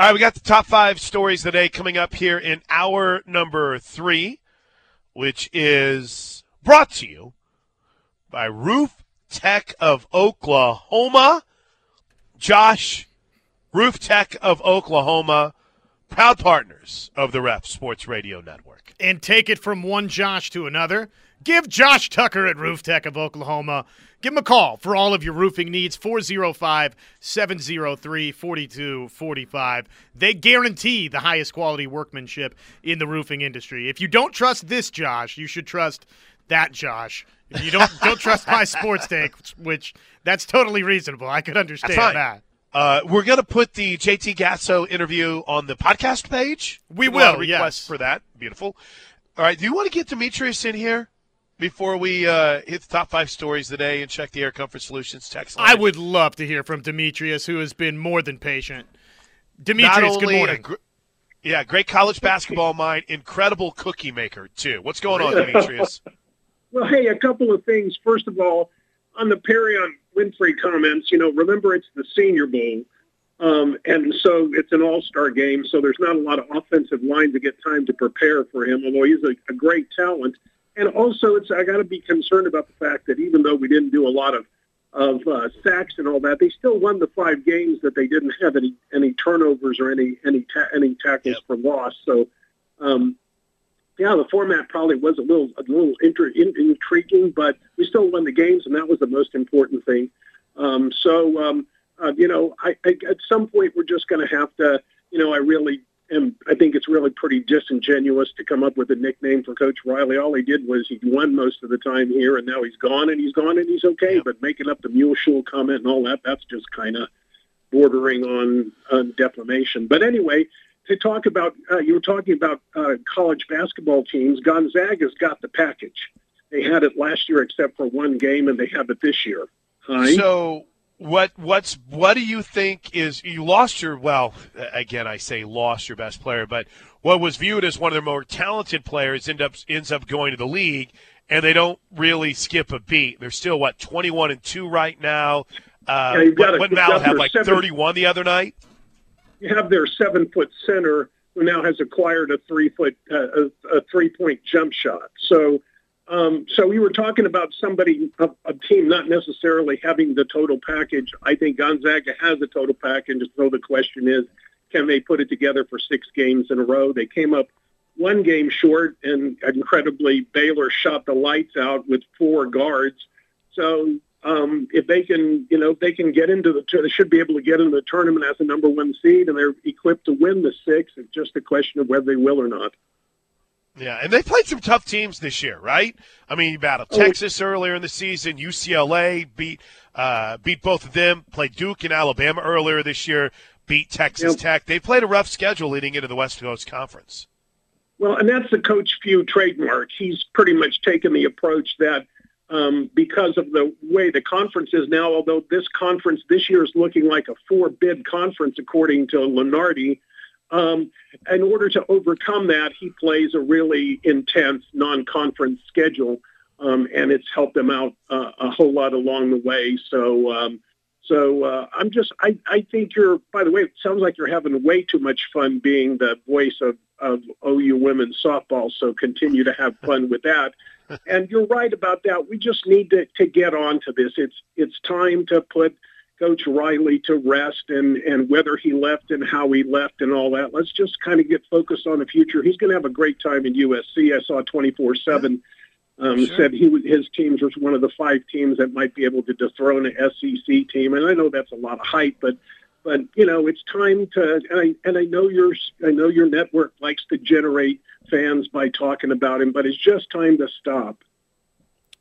All right, we got the top five stories today coming up here in hour number three, which is brought to you by Roof Tech of Oklahoma. Josh, Roof Tech of Oklahoma, proud partners of the Ref Sports Radio Network. And take it from one Josh to another. Give Josh Tucker at Roof Tech of Oklahoma. Give him a call for all of your roofing needs 405 703 4245. They guarantee the highest quality workmanship in the roofing industry. If you don't trust this Josh, you should trust that Josh. If you don't don't trust my sports take, which that's totally reasonable. I could understand that. Uh, we're going to put the JT Gasso interview on the podcast page. We will. Request Yes. for that. Beautiful. All right. Do you want to get Demetrius in here before we uh, hit the top five stories today and check the Air Comfort Solutions text line? I would love to hear from Demetrius, who has been more than patient. Demetrius, good morning. gr- yeah, great college basketball mind, incredible cookie maker too. What's going on, Demetrius? Well, hey, a couple of things. First of all, on the Perrion Winfrey comments, you know, remember it's the Senior Bowl, um, and so it's an All-Star game, so there's not a lot of offensive line to get time to prepare for him. Although he's a, a great talent, and also it's I got to be concerned about the fact that even though we didn't do a lot of of uh, sacks and all that, they still won the five games that they didn't have any any turnovers or any any ta- any tackles Yep. for loss. So. Um, yeah, the format probably was a little a little inter, in, intriguing, but we still won the games, and that was the most important thing. Um, so, um, uh, you know, I, I, at some point we're just going to have to, you know, I really am. I think it's really pretty disingenuous to come up with a nickname for Coach Riley. All he did was he won most of the time here, and now he's gone, and he's gone, and he's okay. Yep. But making up the Muleshoe comment and all that—that's just kind of bordering on, on defamation. But anyway, to talk about, uh, you were talking about uh, college basketball teams. Gonzaga's got the package. They had it last year, except for one game, and they have it this year. Hi. So what what's what do you think is you lost your well again I say lost your best player but what was viewed as one of their more talented players end up ends up going to the league and they don't really skip a beat. They're still what 21 and 2 right now. Uh Yeah, what, what Mal have like seven- 31 the other night? You have their seven foot center who now has acquired a three foot uh, a, a three point jump shot. So um, so we were talking about somebody a, a team not necessarily having the total package. I think Gonzaga has a total package. So the question is, can they put it together for six games in a row? They came up one game short, and incredibly Baylor shot the lights out with four guards. So um, if they can, you know, if they can get into the, they should be able to get into the tournament as a number one seed, and they're equipped to win the six. It's just a question of whether they will or not. Yeah, and they played some tough teams this year, right? I mean, you battled Oh. Texas earlier in the season. UCLA beat uh, beat both of them. Played Duke and Alabama earlier this year. Beat Texas Yep. Tech. They played a rough schedule leading into the West Coast Conference. Well, and that's the Coach Few trademark. He's pretty much taken the approach that um, because of the way the conference is now, although this conference this year is looking like a four-bid conference according to Lunardi, um, in order to overcome that, he plays a really intense non-conference schedule, um, and it's helped him out uh, a whole lot along the way. So. Um, so uh, I'm just, I, I think you're, by the way, it sounds like you're having way too much fun being the voice of, of OU women's softball. So continue to have fun with that. and you're right about that. We just need to, to get on to this. It's, it's time to put Coach Riley to rest and, and whether he left and how he left and all that. Let's just kind of get focused on the future. He's going to have a great time in USC. I saw 24 seven um, Sure. said he was, his teams was one of the five teams that might be able to dethrone an SEC team. And I know that's a lot of hype, but but you know it's time to. And I and I know your I know your network likes to generate fans by talking about him, but it's just time to stop.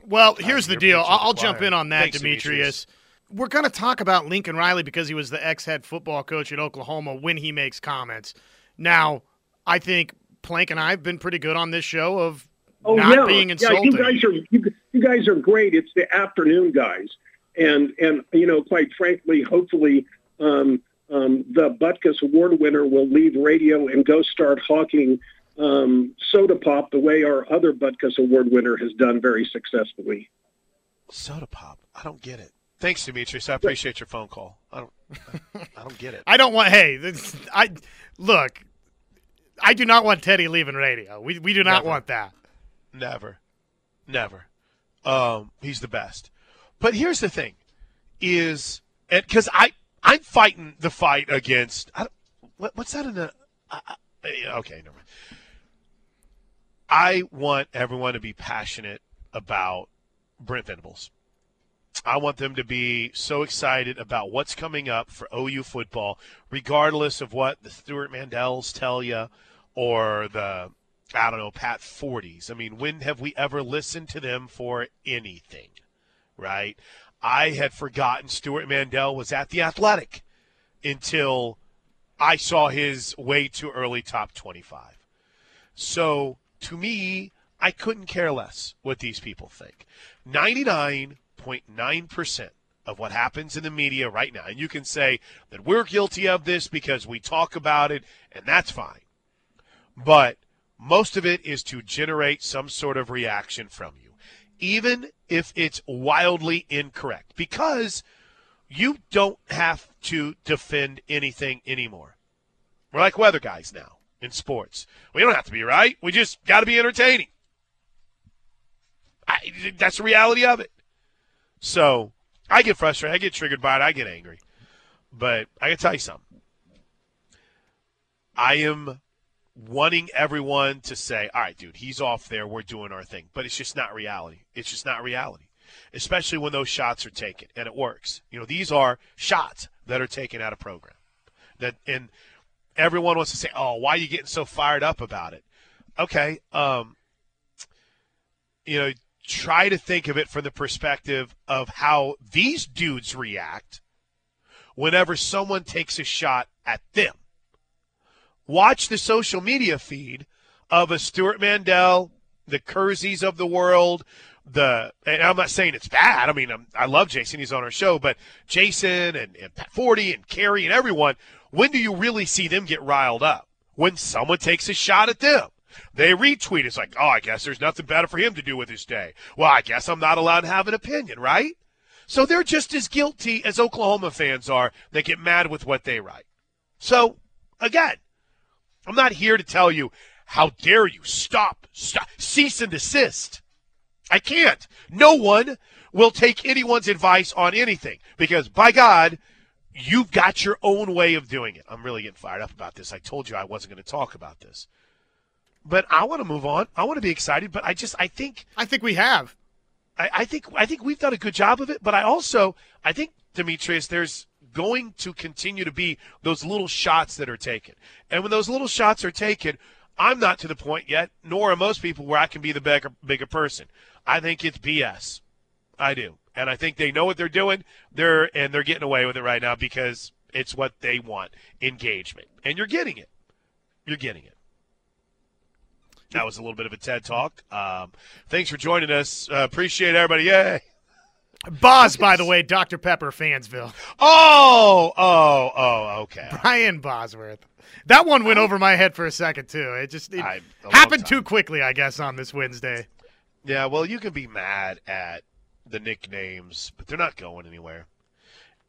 Well, here's the deal. I'll, I'll jump in on that, Thanks, Demetrius. We're going to talk about Lincoln Riley because he was the ex head football coach at Oklahoma when he makes comments. Now, I think Plank and I have been pretty good on this show of Oh not yeah, being yeah. You guys are you, you guys are great. It's the afternoon guys, and and you know, quite frankly, hopefully, um, um, the Butkus Award winner will leave radio and go start hawking um, soda pop the way our other Butkus Award winner has done very successfully. Soda pop. I don't get it. Thanks, Demetrius. I appreciate your phone call. I don't, I don't get it. I don't want. Hey, this, I look. I do not want Teddy leaving radio. We we do not Never. want that. Never, never. Um, he's the best. But here's the thing: is because I I'm fighting the fight against. I what, what's that in the? I, I, okay, never mind. I want everyone to be passionate about Brent Venables. I want them to be so excited about what's coming up for OU football, regardless of what the Stewart Mandels tell you or the, I don't know, Pat Fordes. I mean, when have we ever listened to them for anything, right? I had forgotten Stewart Mandel was at the Athletic until I saw his way too early top 25. So to me, I couldn't care less what these people think. 99.9% of what happens in the media right now, and you can say that we're guilty of this because we talk about it, and that's fine. But most of it is to generate some sort of reaction from you, even if it's wildly incorrect, because you don't have to defend anything anymore. We're like weather guys now in sports. We don't have to be right. We just got to be entertaining. I, that's the reality of it. So I get frustrated. I get triggered by it. I get angry. But I can tell you something. I am wanting everyone to say, all right, dude, he's off there. We're doing our thing. But it's just not reality. It's just not reality, especially when those shots are taken and it works. You know, these are shots that are taken out of program. That and everyone wants to say, "Oh, why are you getting so fired up about it?" Okay, um, you know, try to think of it from the perspective of how these dudes react whenever someone takes a shot at them. Watch the social media feed of a Stewart Mandel, the Kerseys of the world, the and I'm not saying it's bad. I mean, I'm, i love Jason; he's on our show. But Jason and, and Pat Forde and Carrie and everyone, when do you really see them get riled up? When someone takes a shot at them. They retweet. It's like, oh, I guess there's nothing better for him to do with his day. Well, I guess I'm not allowed to have an opinion, right? So they're just as guilty as Oklahoma fans are. They get mad with what they write. So, again, I'm not here to tell you, how dare you stop, stop, cease and desist. I can't. No one will take anyone's advice on anything because, by God, you've got your own way of doing it. I'm really getting fired up about this. I told you I wasn't going to talk about this. But I want to move on. I want to be excited, but I just I think I think we have. I, I think I think we've done a good job of it, but I also I think Demetrius, there's going to continue to be those little shots that are taken. And when those little shots are taken, I'm not to the point yet, nor are most people where I can be the bigger bigger person. I think it's BS. I do. And I think they know what they're doing. They're and they're getting away with it right now because it's what they want. Engagement. And you're getting it. You're getting it. That was a little bit of a TED talk. Um, thanks for joining us. Uh, appreciate everybody. Yay. Boz, by the way, Dr. Pepper, Fansville. Oh, oh, oh, okay. Brian Bosworth. That one went over my head for a second too. It just it I- happened too quickly, I guess, on this Wednesday. Yeah, well, you can be mad at the nicknames, but they're not going anywhere.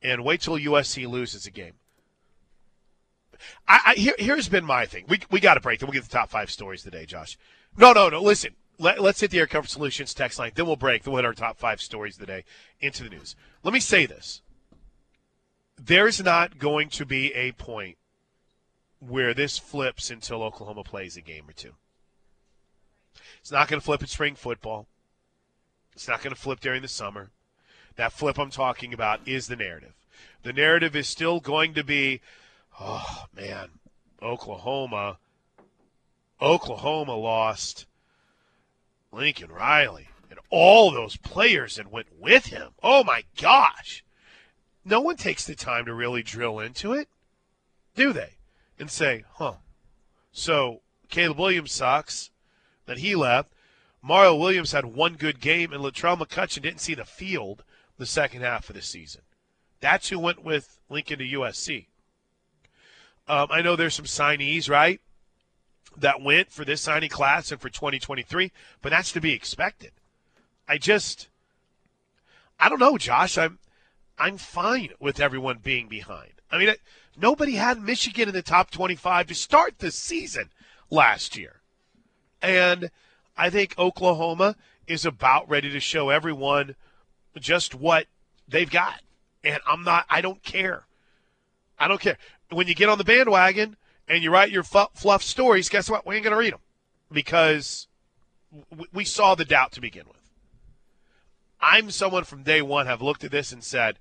And wait till USC loses a game. I, I here, here's been my thing. We we got to break. Then we'll get the top five stories today, Josh. No, no, no. Listen, let, us hit the Air Comfort Solutions text line. Then we'll break. Then we'll hit our top five stories today into the news. Let me say this: there's not going to be a point where this flips until Oklahoma plays a game or two. It's not going to flip in spring football. It's not going to flip during the summer. That flip I'm talking about is the narrative. The narrative is still going to be, oh man, Oklahoma. Oklahoma lost Lincoln Riley and all those players that went with him. Oh my gosh. No one takes the time to really drill into it, do they? And say, huh. So Caleb Williams sucks that he left. Mario Williams had one good game, and Latrell McCutchin didn't see the field the second half of the season. That's who went with Lincoln to USC. Um, I know there's some signees, right, that went for this signing class and for 2023, but that's to be expected. I just, I don't know, Josh. I'm, I'm fine with everyone being behind. I mean, nobody had Michigan in the top 25 to start the season last year. And I think Oklahoma is about ready to show everyone just what they've got. And I'm not, I don't care. I don't care. When you get on the bandwagon and you write your fluff stories, guess what? We ain't going to read them because we saw the doubt to begin with. I'm someone from day one have looked at this and said,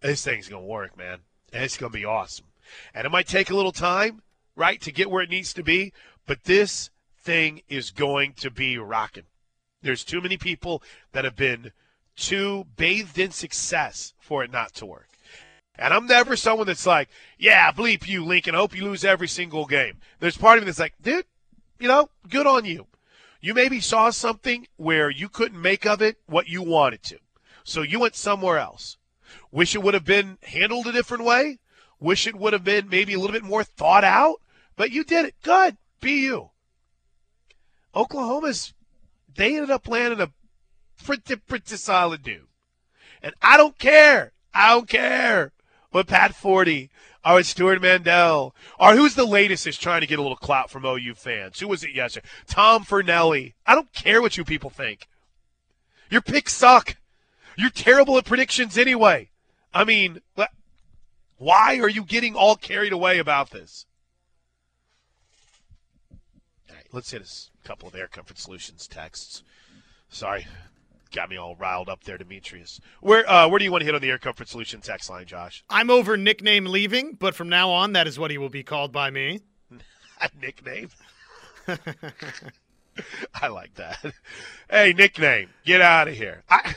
this thing's going to work, man. And it's going to be awesome. And it might take a little time, right, to get where it needs to be, but this thing is going to be rocking. There's too many people that have been too bathed in success for it not to work. And I'm never someone that's like, yeah, bleep you, Lincoln. I hope you lose every single game. There's part of me that's like, dude, you know, good on you. You maybe saw something where you couldn't make of it what you wanted to. So you went somewhere else. Wish it would have been handled a different way. Wish it would have been maybe a little bit more thought out, but you did it. Good. Be you. Oklahoma's, they ended up landing a pretty, pretty solid dude. And I don't care. I don't care what Pat Forde or Stewart Mandel or who's the latest is trying to get a little clout from OU fans. Who was it yesterday? Tom Fornelli. I don't care what you people think. Your picks suck. You're terrible at predictions anyway. I mean, why are you getting all carried away about this? All right, let's hit a couple of Air Comfort Solutions texts. Sorry, got me all riled up there, Demetrius. Where uh, where do you want to hit on the Air Comfort Solution text line, Josh? I'm over nickname leaving, but from now on, that is what he will be called by me. nickname. I like that. Hey, nickname, get out of here. I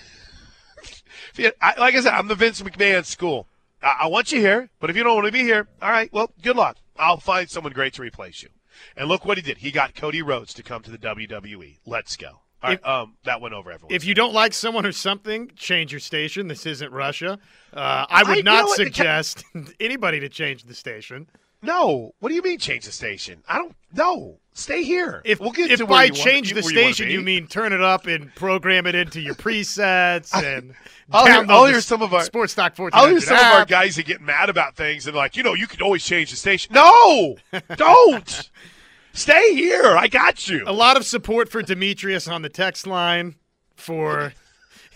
I, like I said, I'm the Vince McMahon school. I, I want you here, but if you don't want to be here, all right, well, good luck. I'll find someone great to replace you. And look what he did. He got Cody Rhodes to come to the WWE. Let's go. All right, if, um, that went over everyone. If you don't like someone or something, change your station. This isn't Russia. Uh, I would I, not you know suggest anybody to change the station. No. What do you mean change the station? I don't. No. Stay here. If we'll get if by change the station you, you, mean turn it up and program it into your presets and I'll hear, I'll hear some of our sports stock I'll hear some app. of our guys that get mad about things and like you know you can always change the station. No, don't. Stay here. I got you. A lot of support for Demetrius on the text line for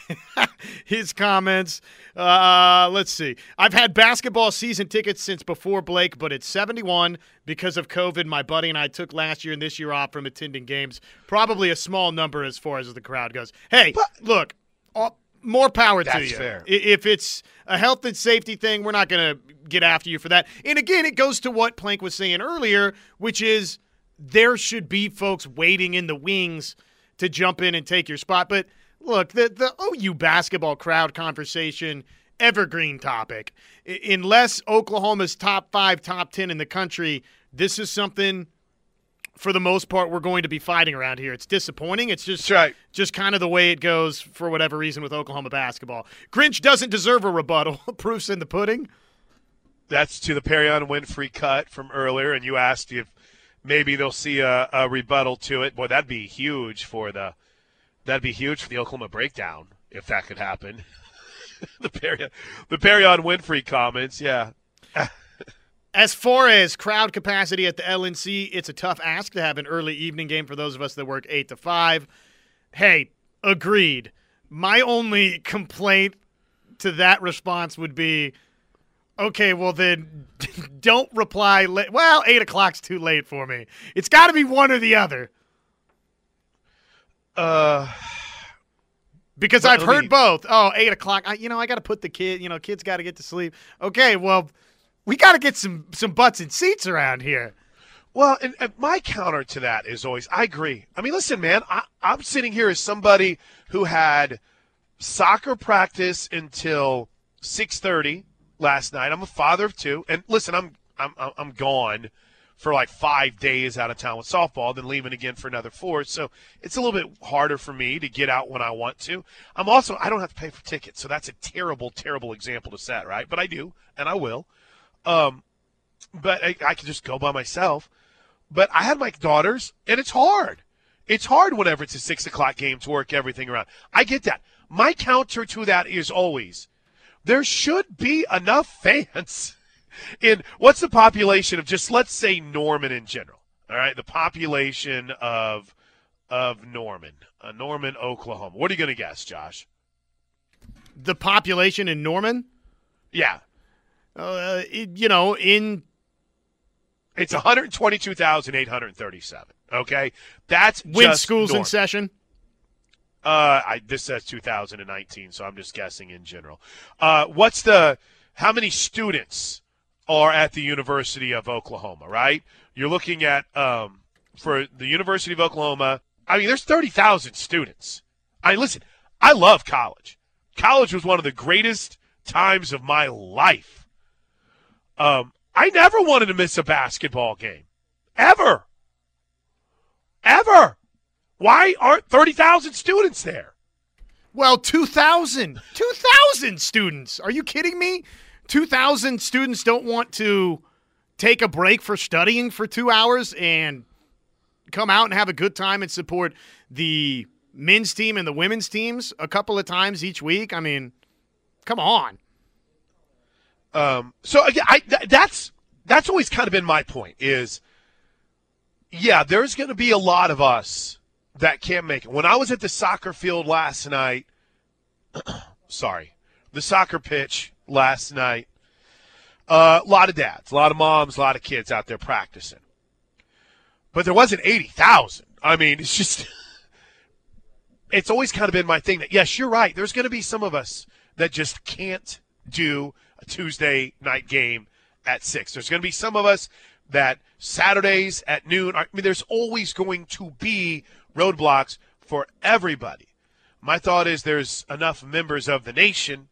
his comments. Uh, let's see. I've had basketball season tickets since before Blake, but it's 71 because of COVID. My buddy and I took last year and this year off from attending games. Probably a small number as far as the crowd goes. Hey, but, look, all, more power to you. Fair. If it's a health and safety thing, we're not going to get after you for that. And again, it goes to what Plank was saying earlier, which is there should be folks waiting in the wings to jump in and take your spot. But – look, the the OU basketball crowd conversation evergreen topic. Unless Oklahoma's top 5, top 10 in the country, this is something for the most part we're going to be fighting around here. It's disappointing. It's just right. just kind of the way it goes for whatever reason with Oklahoma basketball. Grinch doesn't deserve a rebuttal. Proofs in the pudding. That's to the Perrion Winfrey cut from earlier, and you asked if maybe they'll see a, a rebuttal to it. Boy, that'd be huge for the That'd be huge for the Oklahoma breakdown if that could happen. the Perry, the Perrion Winfrey comments, yeah. as far as crowd capacity at the LNC, it's a tough ask to have an early evening game for those of us that work eight to five. Hey, agreed. My only complaint to that response would be, okay, well then, don't reply. La- well, eight o'clock's too late for me. It's got to be one or the other. Uh, because I've heard me, both. Oh, eight o'clock. I, you know, I got to put the kid. You know, kids got to get to sleep. Okay, well, we got to get some some butts and seats around here. Well, and, and, my counter to that is always, I agree. I mean, listen, man, I, I'm sitting here as somebody who had soccer practice until 6:30 last night. I'm a father of two, and listen, I'm I'm I'm gone for like five days out of town with softball, then leaving again for another four. So it's a little bit harder for me to get out when I want to. I'm also I don't have to pay for tickets, so that's a terrible, terrible example to set, right? But I do, and I will. Um, but I, I can just go by myself. But I had my daughters, and it's hard. It's hard whenever it's a six o'clock game to work everything around. I get that. My counter to that is always there should be enough fans in what's the population of just let's say Norman in general. All right, the population of of Norman, uh, Norman, Oklahoma. What are you going to guess, Josh? The population in Norman? Yeah. Uh, it, you know, in it's 122,837. Okay, that's when schools Norman. in session. Uh, I, this says 2019, so I'm just guessing in general. Uh, what's the how many students are at the University of Oklahoma? Right, you're looking at um, for the University of Oklahoma. I mean, there's 30,000 students. I mean, listen, I love college. College was one of the greatest times of my life. Um, I never wanted to miss a basketball game, ever, ever. Why aren't 30,000 students there? Well, 2,000. 2,000 students. Are you kidding me? 2,000 students don't want to take a break for studying for two hours and come out and have a good time and support the men's team and the women's teams a couple of times each week. I mean, come on. Um, so again, I, th- that's that's always kind of been my point. Is yeah, there's going to be a lot of us that can't make it. When I was at the soccer field last night, sorry, the soccer pitch last night, uh, a lot of dads, a lot of moms, a lot of kids out there practicing. But there wasn't 80,000. I mean, it's just, it's always kind of been my thing that, yes, you're right. There's going to be some of us that just can't do a Tuesday night game at 6. There's going to be some of us that Saturdays at noon, I mean, there's always going to be roadblocks for everybody. My thought is there's enough members of the nation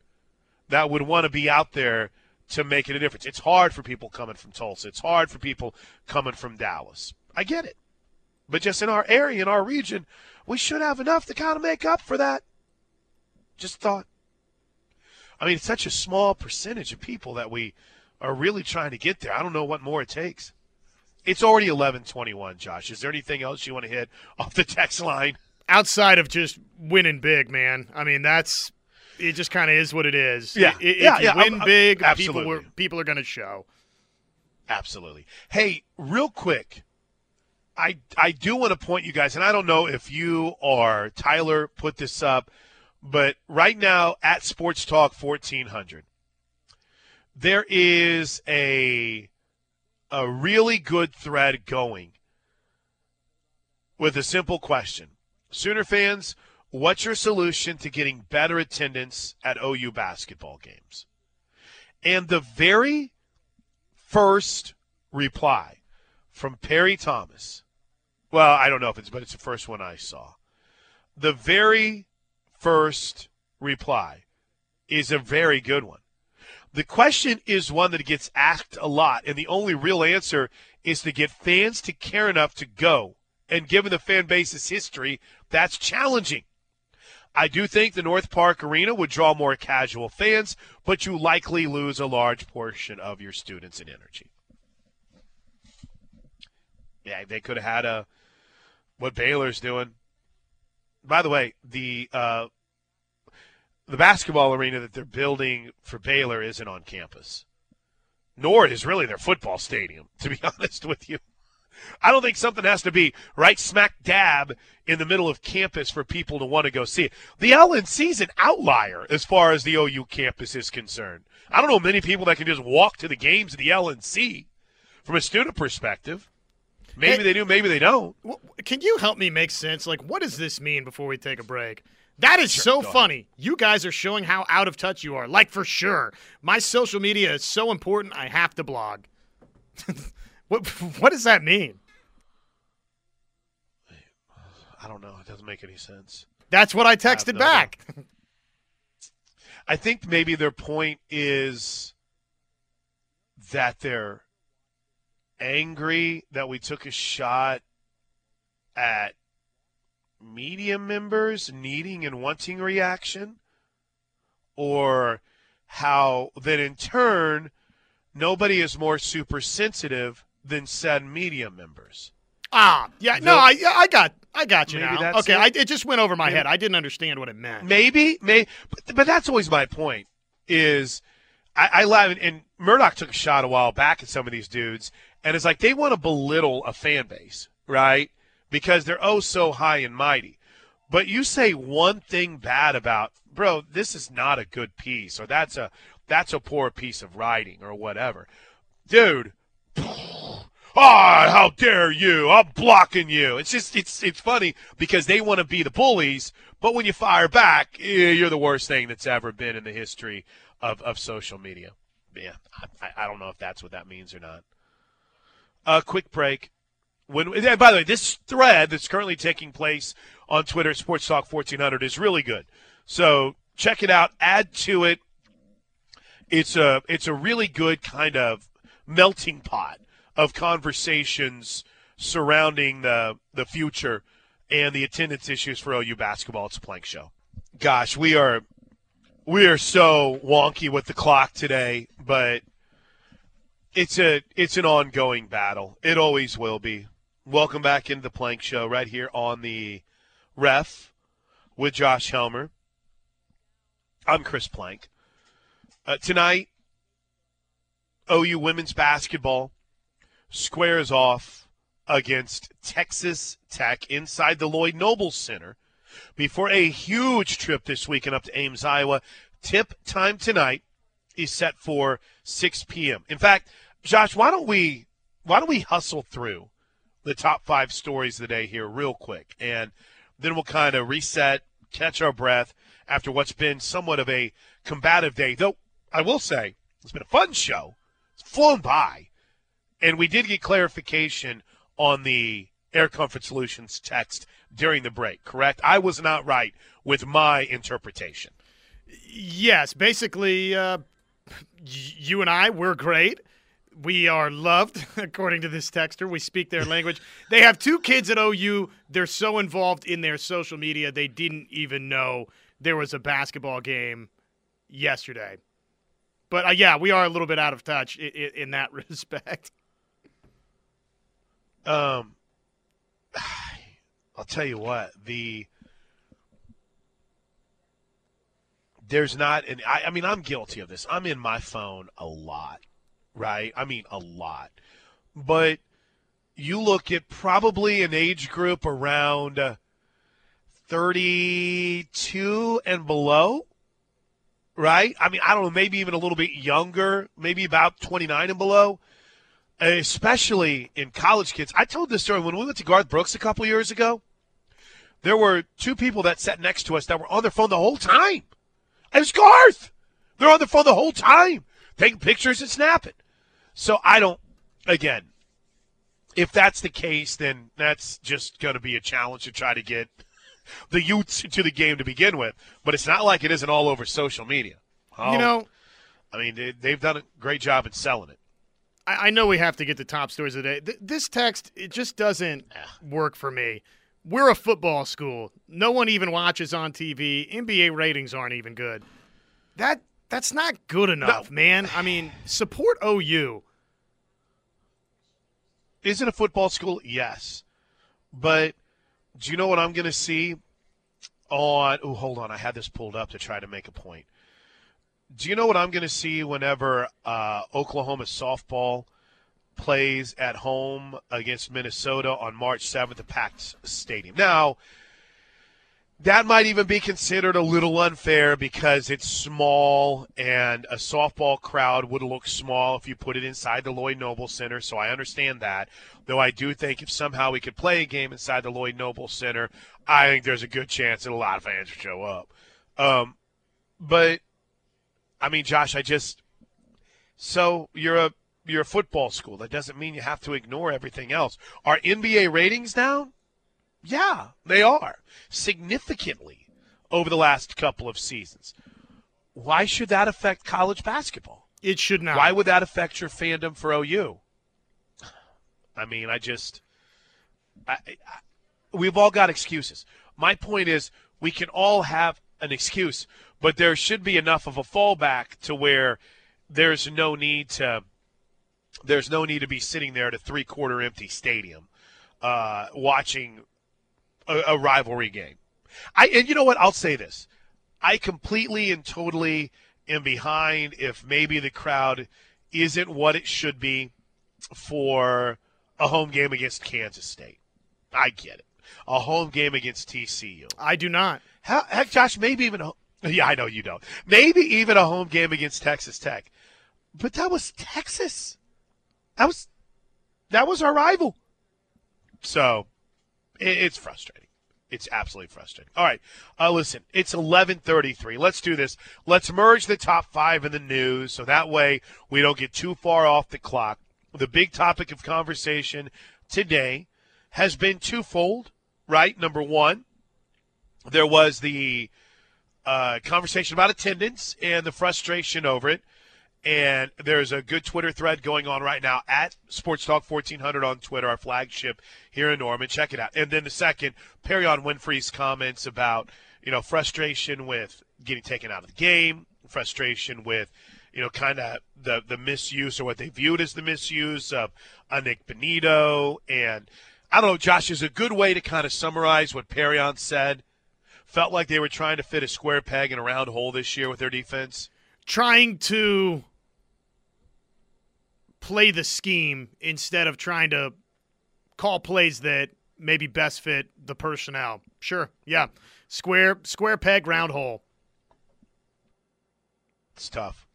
that would want to be out there to make it a difference. It's hard for people coming from Tulsa. It's hard for people coming from Dallas. I get it. But just in our area, in our region, we should have enough to kind of make up for that. Just thought. I mean, it's such a small percentage of people that we are really trying to get there. I don't know what more it takes. It's already 11:21, Josh. Is there anything else you want to hit off the text line? Outside of just winning big, man. I mean, that's it. Just kind of is what it is. Yeah, yeah, you yeah, win I'm- I'm- big, people absolutely. were people are going to show. Absolutely. Hey, real quick, I I do want to point you guys, and I don't know if you or Tyler put this up, but right now at Sports Talk 1400, there is a a really good thread going with a simple question. Sooner fans, what's your solution to getting better attendance at OU basketball games? And the very first reply from Perry Thomas. Well, I don't know if it's, but it's the first one I saw. The very first reply is a very good one. The question is one that gets asked a lot, and the only real answer is to get fans to care enough to go. And given the fan base's history, that's challenging. I do think the North Park Arena would draw more casual fans, but you likely lose a large portion of your students and energy. Yeah, they could have had a what Baylor's doing. By the way, the uh, the basketball arena that they're building for Baylor isn't on campus, nor is really their football stadium. To be honest with you, I don't think something has to be right smack dab in the middle of campus for people to want to go see it. The LNC is an outlier as far as the OU campus is concerned. I don't know many people that can just walk to the games of the LNC from a student perspective. Maybe Hey- they do, maybe they don't. Can you help me make sense? Like, what does this mean before we take a break? That is so go ahead. funny. You guys are showing how out of touch you are. Like, for sure. My social media is so important, I have to blog. what, what does that mean? I don't know. It doesn't make any sense. That's what I texted no back. I think maybe their point is that they're angry that we took a shot at media members needing and wanting reaction, or how that in turn nobody is more super sensitive than said media members. ah, yeah, no, I, I got, I got you Maybe now. Okay, it. I, it just went over my Maybe- head. I didn't understand what it meant. Maybe, may, but, but that's always my point. is I, I laugh and Murdoch took a shot a while back at some of these dudes, and it's like they want to belittle a fan base, right? Because they're oh so high and mighty. But you say one thing bad about, bro, this is not a good piece, or that's a that's a poor piece of writing, or whatever, dude. Ah, oh, how dare you? I'm blocking you. It's just it's it's funny because they want to be the bullies, but when you fire back, you're the worst thing that's ever been in the history of, of social media. Yeah, I, I don't know if that's what that means or not. A quick break. When and by the way, this thread that's currently taking place on Twitter, Sports Talk 1400, is really good. So check it out. Add to it. It's a it's a really good kind of melting pot of conversations surrounding the the future and the attendance issues for OU basketball. It's a plank show. Gosh, we are we are so wonky with the clock today, but it's a it's an ongoing battle. It always will be. Welcome back into the plank show right here on the ref with Josh Helmer. I'm Chris Plank. Uh, tonight, OU women's basketball squares off against Texas Tech inside the Lloyd Noble Center before a huge trip this weekend up to Ames, Iowa. Tip time tonight is set for 6 p.m. In fact, Josh, why don't we why don't we hustle through the top five stories of the day here real quick, and then we'll kind of reset, catch our breath after what's been somewhat of a combative day. Though I will say it's been a fun show. It's flown by. And we did get clarification on the Air Comfort Solutions text during the break, correct? I was not right with my interpretation. Yes, basically, uh, you and I, we're great. We are loved, according to this texter. We speak their language. they have two kids at OU. They're so involved in their social media, they didn't even know there was a basketball game yesterday. But uh, yeah, we are a little bit out of touch in, in that respect. Um, I'll tell you what the there's not and I, I mean I'm guilty of this. I'm in my phone a lot, right? I mean a lot, but you look at probably an age group around uh, 32 and below right? I mean, I don't know, maybe even a little bit younger, maybe about 29 and below especially in college kids. I told this story when we went to Garth Brooks a couple years ago. There were two people that sat next to us that were on their phone the whole time. It was Garth. They're on their phone the whole time, taking pictures and snapping. So I don't. Again, if that's the case, then that's just going to be a challenge to try to get the youths into the game to begin with. But it's not like it isn't all over social media. Oh, you know, I mean, they've done a great job in selling it. I, I know we have to get the top stories of the day. Th- this text it just doesn't work for me. We're a football school. No one even watches on TV. NBA ratings aren't even good. That that's not good enough, no. man. I mean, support OU. Is it a football school? Yes. But do you know what I'm going to see on Oh, hold on. I had this pulled up to try to make a point. Do you know what I'm going to see whenever uh, Oklahoma softball plays at home against Minnesota on March 7th at packed stadium? Now, that might even be considered a little unfair because it's small and a softball crowd would look small if you put it inside the Lloyd Noble Center. So I understand that. Though I do think if somehow we could play a game inside the Lloyd Noble Center, I think there's a good chance that a lot of fans would show up. Um, but I mean, Josh, I just so you're a you're a football school. That doesn't mean you have to ignore everything else. Are NBA ratings down? Yeah, they are significantly over the last couple of seasons. Why should that affect college basketball? It should not. Why would that affect your fandom for OU? I mean, I just I, I, we've all got excuses. My point is we can all have an excuse, but there should be enough of a fallback to where there's no need to there's no need to be sitting there at a three quarter empty stadium uh, watching a, a, rivalry game. I and you know what? I'll say this: I completely and totally am behind if maybe the crowd isn't what it should be for a home game against Kansas State. I get it. A home game against TCU. I do not. How, heck, Josh, maybe even a, yeah, I know you don't. Maybe even a home game against Texas Tech. But that was Texas. That was that was our rival. So it's frustrating. It's absolutely frustrating. All right, uh, listen, it's 11:33. Let's do this. Let's merge the top five in the news, so that way we don't get too far off the clock. The big topic of conversation today has been twofold. Right, number one, there was the uh, conversation about attendance and the frustration over it. And there's a good Twitter thread going on right now at Sports Talk 1400 on Twitter, our flagship here in Norman. Check it out. And then the second, Perrion Winfrey's comments about, you know, frustration with getting taken out of the game, frustration with, you know, kind of the, the misuse or what they viewed as the misuse of a Nik Bonitto. And I don't know, Josh, is a good way to kind of summarize what Perrion said. Felt like they were trying to fit a square peg in a round hole this year with their defense. Trying to play the scheme instead of trying to call plays that maybe best fit the personnel. Sure, yeah. Square square peg round hole. It's tough.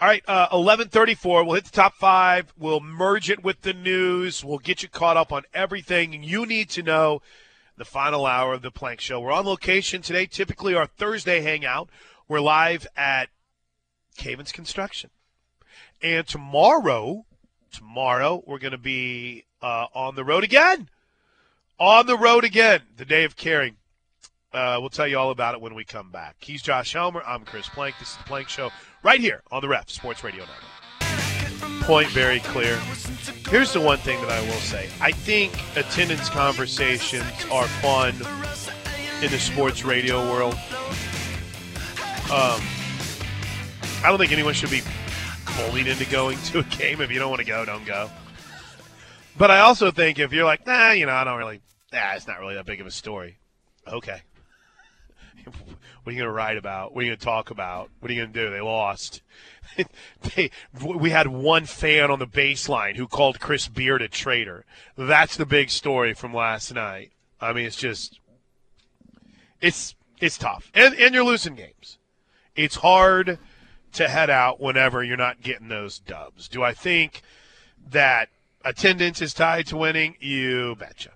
All right, uh, eleven thirty-four. We'll hit the top five. We'll merge it with the news. We'll get you caught up on everything you need to know. The final hour of the Plank Show. We're on location today. Typically, our Thursday hangout. We're live at Cavens Construction. And tomorrow, tomorrow, we're going to be uh, on the road again. On the road again, the day of caring. Uh, we'll tell you all about it when we come back. He's Josh Helmer. I'm Chris Plank. This is the Plank Show right here on the Ref Sports Radio Network. Point very clear. Here's the one thing that I will say. I think attendance conversations are fun in the sports radio world. Um, I don't think anyone should be bullied into going to a game. If you don't want to go, don't go. But I also think if you're like, nah, you know, I don't really, nah, it's not really that big of a story. Okay. What are you going to write about? What are you going to talk about? What are you going to do? They lost. they, we had one fan on the baseline who called Chris Beard a traitor. That's the big story from last night. I mean, it's just, it's it's tough, and and you're losing games. It's hard to head out whenever you're not getting those dubs. Do I think that attendance is tied to winning? You betcha.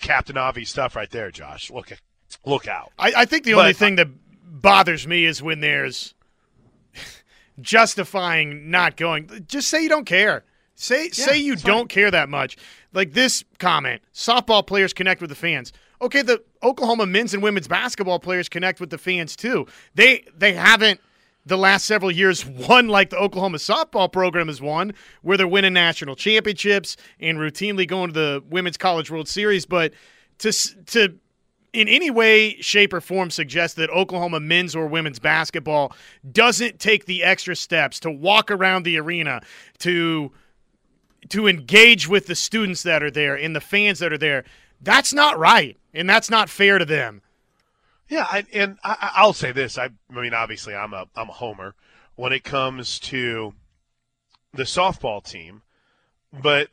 Captain Avi stuff right there, Josh. Look, look out. I, I think the But- only thing that bothers me is when there's justifying not going. Just say you don't care. Say say you don't care that much. Like this comment: softball players connect with the fans. Okay, the Oklahoma men's and women's basketball players connect with the fans too. They they haven't the last several years won like the Oklahoma softball program has won, where they're winning national championships and routinely going to the Women's College World Series. But to to in any way, shape, or form suggest that Oklahoma men's or women's basketball doesn't take the extra steps to walk around the arena to to engage with the students that are there and the fans that are there. That's not right, and that's not fair to them. Yeah, I, and I, I- I'll say this. I, I mean, obviously, I'm a I'm a homer when it comes to the softball team, but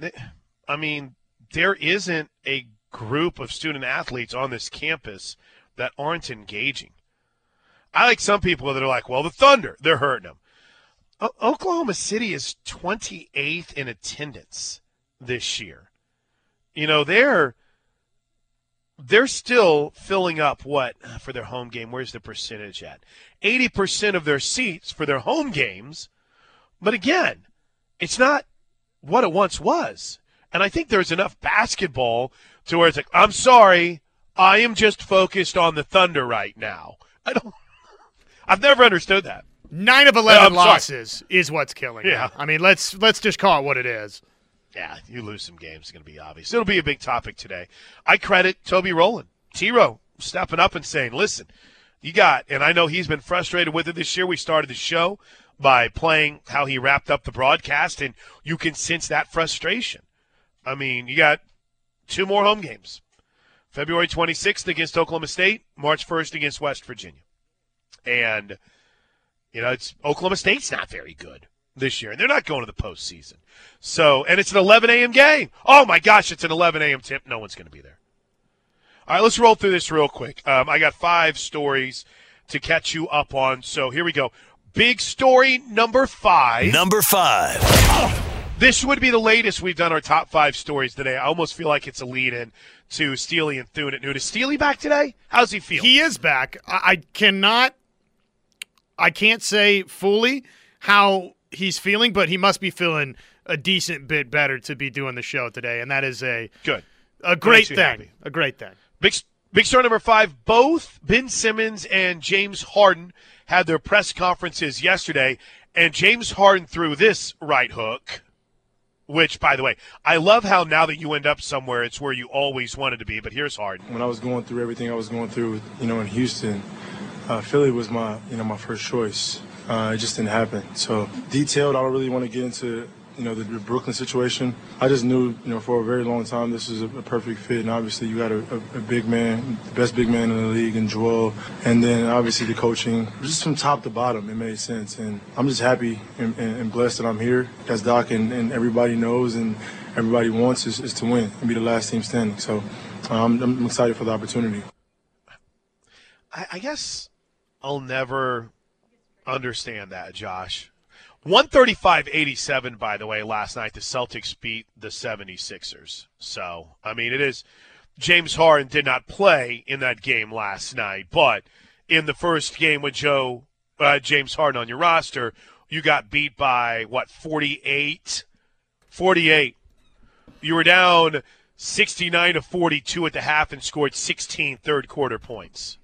I mean, there isn't a group of student athletes on this campus that aren't engaging. I like some people that are like, well, the Thunder, they're hurting them. O- Oklahoma City is 28th in attendance this year. You know, they're they're still filling up what for their home game? Where's the percentage at? 80% of their seats for their home games. But again, it's not what it once was. And I think there's enough basketball to where it's like, I'm sorry, I am just focused on the Thunder right now. I don't I've never understood that. Nine of Uh, eleven sorry. losses is what's killing. Yeah. them. I mean let's let's just call it what it is. Yeah, you lose some games, it's going to be obvious. It'll be a big topic today. I credit Toby Rowland, T-Row, stepping up and saying, listen, you got, and I know he's been frustrated with it this year. We started the show by playing how he wrapped up the broadcast, and you can sense that frustration. I mean, you got two more home games February 26th against Oklahoma State, March 1st against West Virginia. And You know, it's Oklahoma State's not very good this year, and they're not going to the postseason. So, and it's an 11 a.m. game. Oh my gosh, it's an 11 a.m. tip. No one's going to be there. All right, let's roll through this real quick. Um, I got five stories to catch you up on. So here we go. Big story number five. Number five. This would be the latest we've done our top five stories today. I almost feel like it's a lead in to Steely and Thune at noon. Is Steely back today? How's he feel? He is back. I, I cannot, I can't say fully how he's feeling, but he must be feeling a decent bit better to be doing the show today, and that is a Good. a great thing. happy. A great thing. Big, big story number five. Both Ben Simmons and James Harden had their press conferences yesterday, and James Harden threw this right hook. Which, by the way, I love how now that you end up somewhere, it's where you always wanted to be. But here's Harden. when I was going through everything I was going through, you know, in Houston, uh, Philly was my, you know, my first choice. Uh, it just didn't happen. So detailed, I don't really want to get into, you know, the, the Brooklyn situation. I just knew, you know, for a very long time this was a, a perfect fit, and obviously you got a, a, a big man, the best big man in the league, in Joel, and then obviously the coaching, just from top to bottom, it made sense, and I'm just happy and, and, and blessed that I'm here, as Doc and, and everybody knows and everybody wants is, is to win and be the last team standing. So um, I'm excited for the opportunity. I, I guess I'll never understand that, Josh. 135-87, by the way, last night, the Celtics beat the 76ers. So, I mean, it is James Harden did not play in that game last night, but in the first game with Joe uh, James Harden on your roster, you got beat by what 48 48 you were down 69 to 42 at the half and scored 16 third quarter points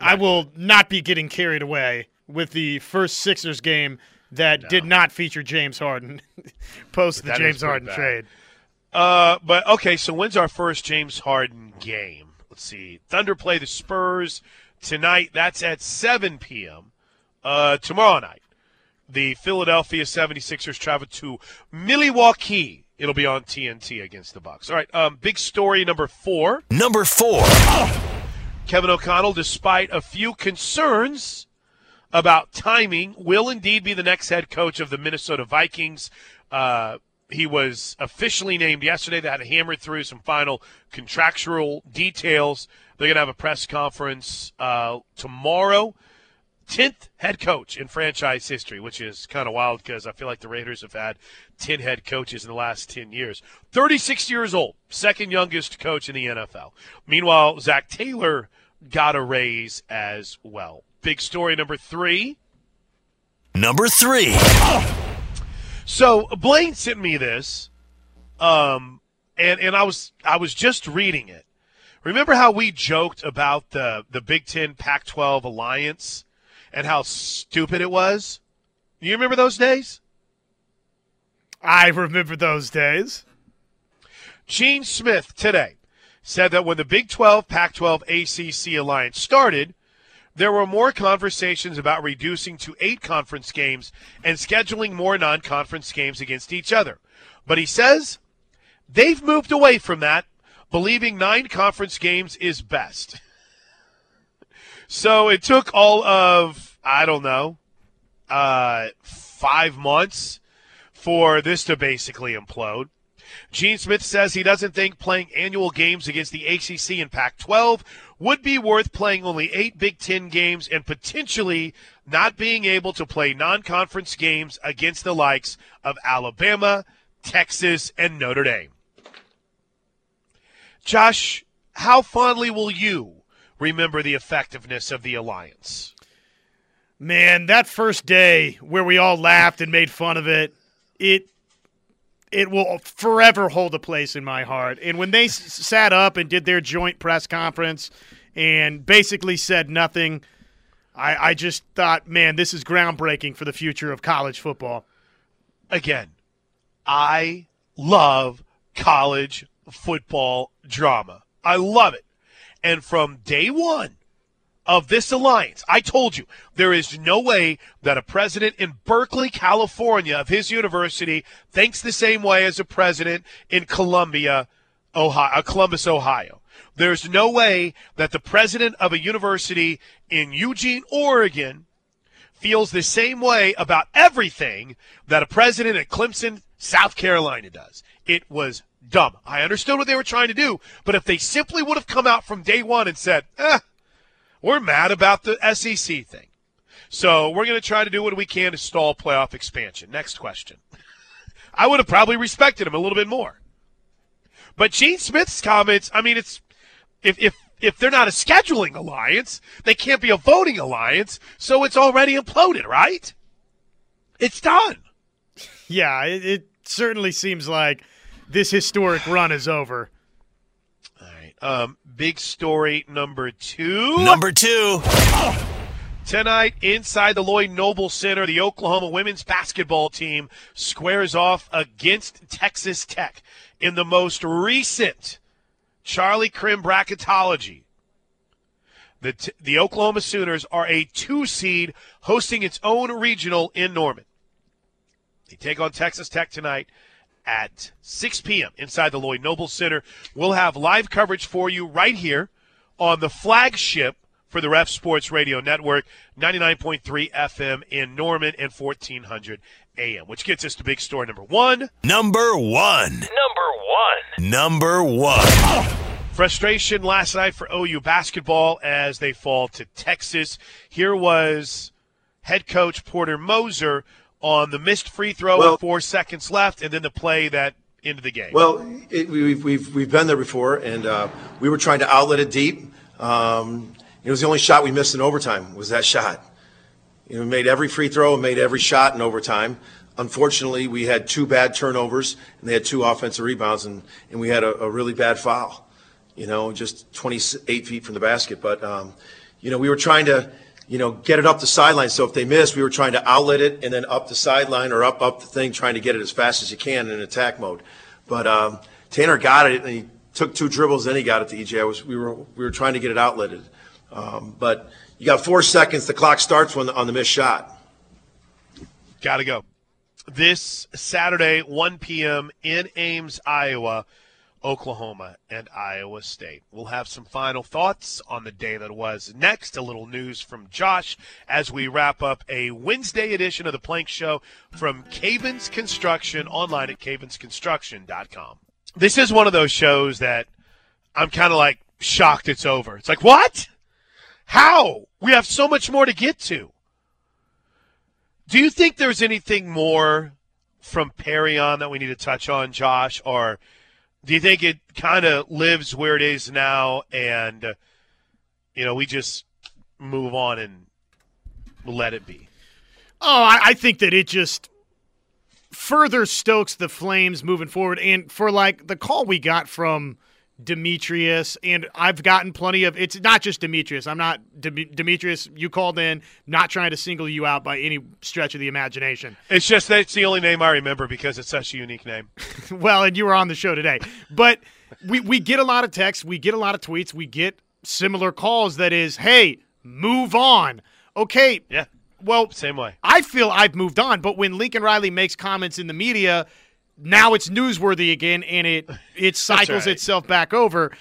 I will not be getting carried away with the first Sixers game that did not feature James Harden post the James Harden bad. trade. Uh, but okay, so when's our first James Harden game? Let's see. Thunder play the Spurs tonight. That's at 7 p.m. Uh, tomorrow night, the Philadelphia 76ers travel to Milwaukee. It'll be on TNT against the Bucks. All right, um, big story number four. Number four. Kevin O'Connell, despite a few concerns about timing, will indeed be the next head coach of the Minnesota Vikings. Uh, he was officially named yesterday. They had to hammer through some final contractual details. They're going to have a press conference uh, tomorrow. 10th head coach in franchise history, which is kind of wild because I feel like the Raiders have had 10 head coaches in the last 10 years. 36 years old, second youngest coach in the NFL. Meanwhile, Zac Taylor got a raise as well. Big story number three. Number three. So Blaine sent me this, um, and and I was I was just reading it. Remember how we joked about the the Big Ten Pac-12 alliance and how stupid it was? You remember those days? I remember those days. Gene Smith today said that when the Big 12 Pac 12 ACC alliance started, there were more conversations about reducing to eight conference games and scheduling more non conference games against each other. But he says they've moved away from that, believing nine conference games is best. So it took all of, I don't know, uh, five months for this to basically implode. Gene Smith says he doesn't think playing annual games against the ACC and Pac 12 would be worth playing only eight Big Ten games and potentially not being able to play non conference games against the likes of Alabama, Texas, and Notre Dame. Josh, how fondly will you remember the effectiveness of the alliance? Man, that first day where we all laughed and made fun of it, it it will forever hold a place in my heart. And when they s- sat up and did their joint press conference and basically said nothing, I, I just thought, man, this is groundbreaking for the future of college football. again, I love college football drama. I love it. And from day one of this alliance, I told you there is no way that a president in Berkeley, California, of his university, thinks the same way as a president in Columbia, Ohio, uh, Columbus, Ohio. There's no way that the president of a university in Eugene, Oregon, feels the same way about everything that a president at Clemson, South Carolina does. It was dumb. I understood what they were trying to do, but if they simply would have come out from day one and said, eh, we're mad about the SEC thing. So we're going to try to do what we can to stall playoff expansion. Next question. I would have probably respected him a little bit more. But Gene Smith's comments, I mean, it's if if if they're not a scheduling alliance, they can't be a voting alliance, so it's already imploded, right? It's done. Yeah, it, it certainly seems like this historic run is over. Um, big story number two. Number two. Tonight, inside the Lloyd Noble Center, the Oklahoma women's basketball team squares off against Texas Tech in the most recent Charlie Creme bracketology. The, t- the Oklahoma Sooners are a two seed hosting its own regional in Norman. They take on Texas Tech tonight at 6 p.m. inside the Lloyd Noble Center. We'll have live coverage for you right here on the flagship for the Ref Sports Radio Network, 99.3 FM in Norman and 1400 AM, which gets us to big story number one. Number one. Number one. Number one. Frustration last night for OU basketball as they fall to Texas. Here was head coach Porter Moser on the missed free throw Well- with four seconds left, and then the play that ended the game. Well, it, we've, we've, we've been there before, and uh, we were trying to outlet it deep. Um, it was the only shot we missed in overtime was that shot. You know, we made every free throw and made every shot in overtime. Unfortunately, we had two bad turnovers, and they had two offensive rebounds, and, and we had a, a really bad foul, you know, just 28 feet from the basket. But, um, you know, we were trying to, you know, get it up the sideline. So if they missed, we were trying to outlet it and then up the sideline or up, up the thing, trying to get it as fast as you can in attack mode. But um, Tanner got it, and he took two dribbles, then he got it to EJ. I was, we, were, we were trying to get it outletted. Um, but you got four seconds. The clock starts when on the missed shot. Got to go. This Saturday, 1 p.m. in Ames, Iowa, Oklahoma and Iowa State. We'll have some final thoughts on the day that was next. A little news from Josh as we wrap up a Wednesday edition of the Plank Show from Cavens Construction online at cavensconstruction.com. This is one of those shows that I'm kind of like shocked it's over. It's like, what? How? We have so much more to get to. Do you think there's anything more from Perrion that we need to touch on, Josh? Or do you think it kind of lives where it is now and, you know, we just move on and let it be? Oh, I, I think that it just further stokes the flames moving forward. And for like the call we got from Demetrius, and I've gotten plenty of. It's not just Demetrius. I'm not Dem- Demetrius. You called in, not trying to single you out by any stretch of the imagination. It's just that's the only name I remember because it's such a unique name. well, and you were on the show today. But we, we get a lot of texts, we get a lot of tweets, we get similar calls that is, hey, move on. Okay. Yeah. Well, Same way. I feel I've moved on, but when Lincoln Riley makes comments in the media, now it's newsworthy again and it it cycles right. itself back over.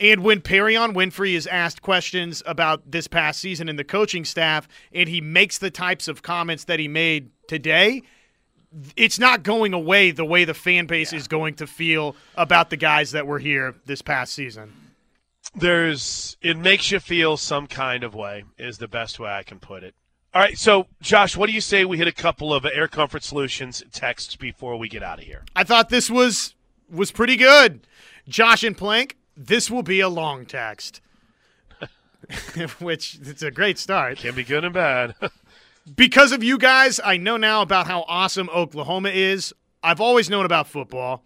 And when Perrion Winfrey is asked questions about this past season and the coaching staff, and he makes the types of comments that he made today, it's not going away the way the fan base is going to feel about the guys that were here this past season. There's it makes you feel some kind of way is the best way I can put it. All right, so Josh, what do you say we hit a couple of Air Comfort Solutions texts before we get out of here? I thought this was was pretty good. Josh and Plank, this will be a long text. Which it's a great start. Can be good and bad. Because of you guys, I know now about how awesome Oklahoma is. I've always known about football.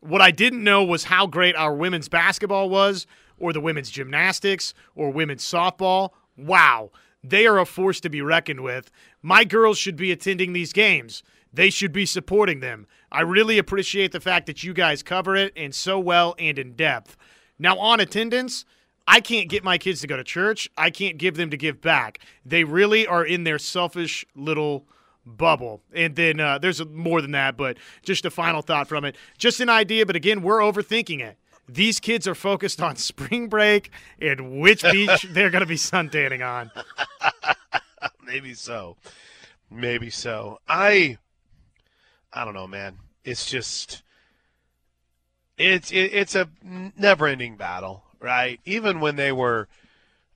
What I didn't know was how great our women's basketball was, or the women's gymnastics, or women's softball. Wow, they are a force to be reckoned with. My girls should be attending these games. They should be supporting them. I really appreciate the fact that you guys cover it and so well and in depth. Now, on attendance, I can't get my kids to go to church. I can't give them to give back. They really are in their selfish little bubble. And then uh, there's more than that, but just a final thought from it. Just an idea, but again, we're overthinking it. These kids are focused on spring break and which beach they're going to be suntanning on. maybe so. Maybe so. I I don't know, man. It's just it's it, it's a never-ending battle, right? Even when they were,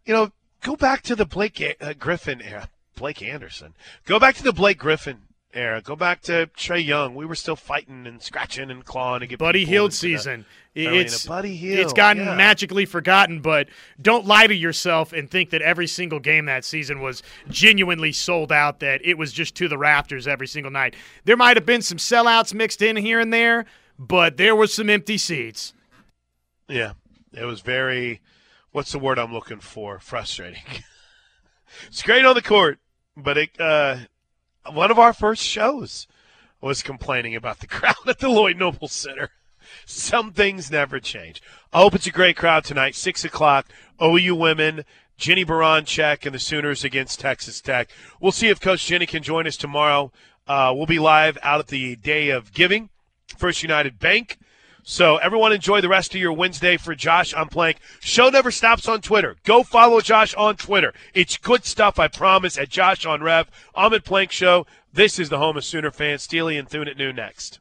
you know, go back to the Blake uh, Griffin era. Blake Anderson. Go back to the Blake Griffin era. Go back to Trae Young. We were still fighting and scratching and clawing to get Buddy the season. It's Buddy Hield. It's gotten yeah. magically forgotten, but don't lie to yourself and think that every single game that season was genuinely sold out. That it was just to the rafters every single night. There might have been some sellouts mixed in here and there, but there was some empty seats. Yeah, it was very. What's the word I'm looking for? Frustrating. it's great on the court, but it. Uh, one of our first shows was complaining about the crowd at the Lloyd Noble Center. Some things never change. I hope it's a great crowd tonight. Six o'clock. OU women. Jennie Baranczyk and the Sooners against Texas Tech. We'll see if Coach Jennie can join us tomorrow. Uh, we'll be live out at the Day of Giving, First United Bank. So everyone enjoy the rest of your Wednesday. For Josh, I'm Plank. Show never stops on Twitter. Go follow Josh on Twitter. It's good stuff, I promise. At Josh on Rev, I'm at Plank Show. This is the home of Sooner fans. Steely and Thune at noon next.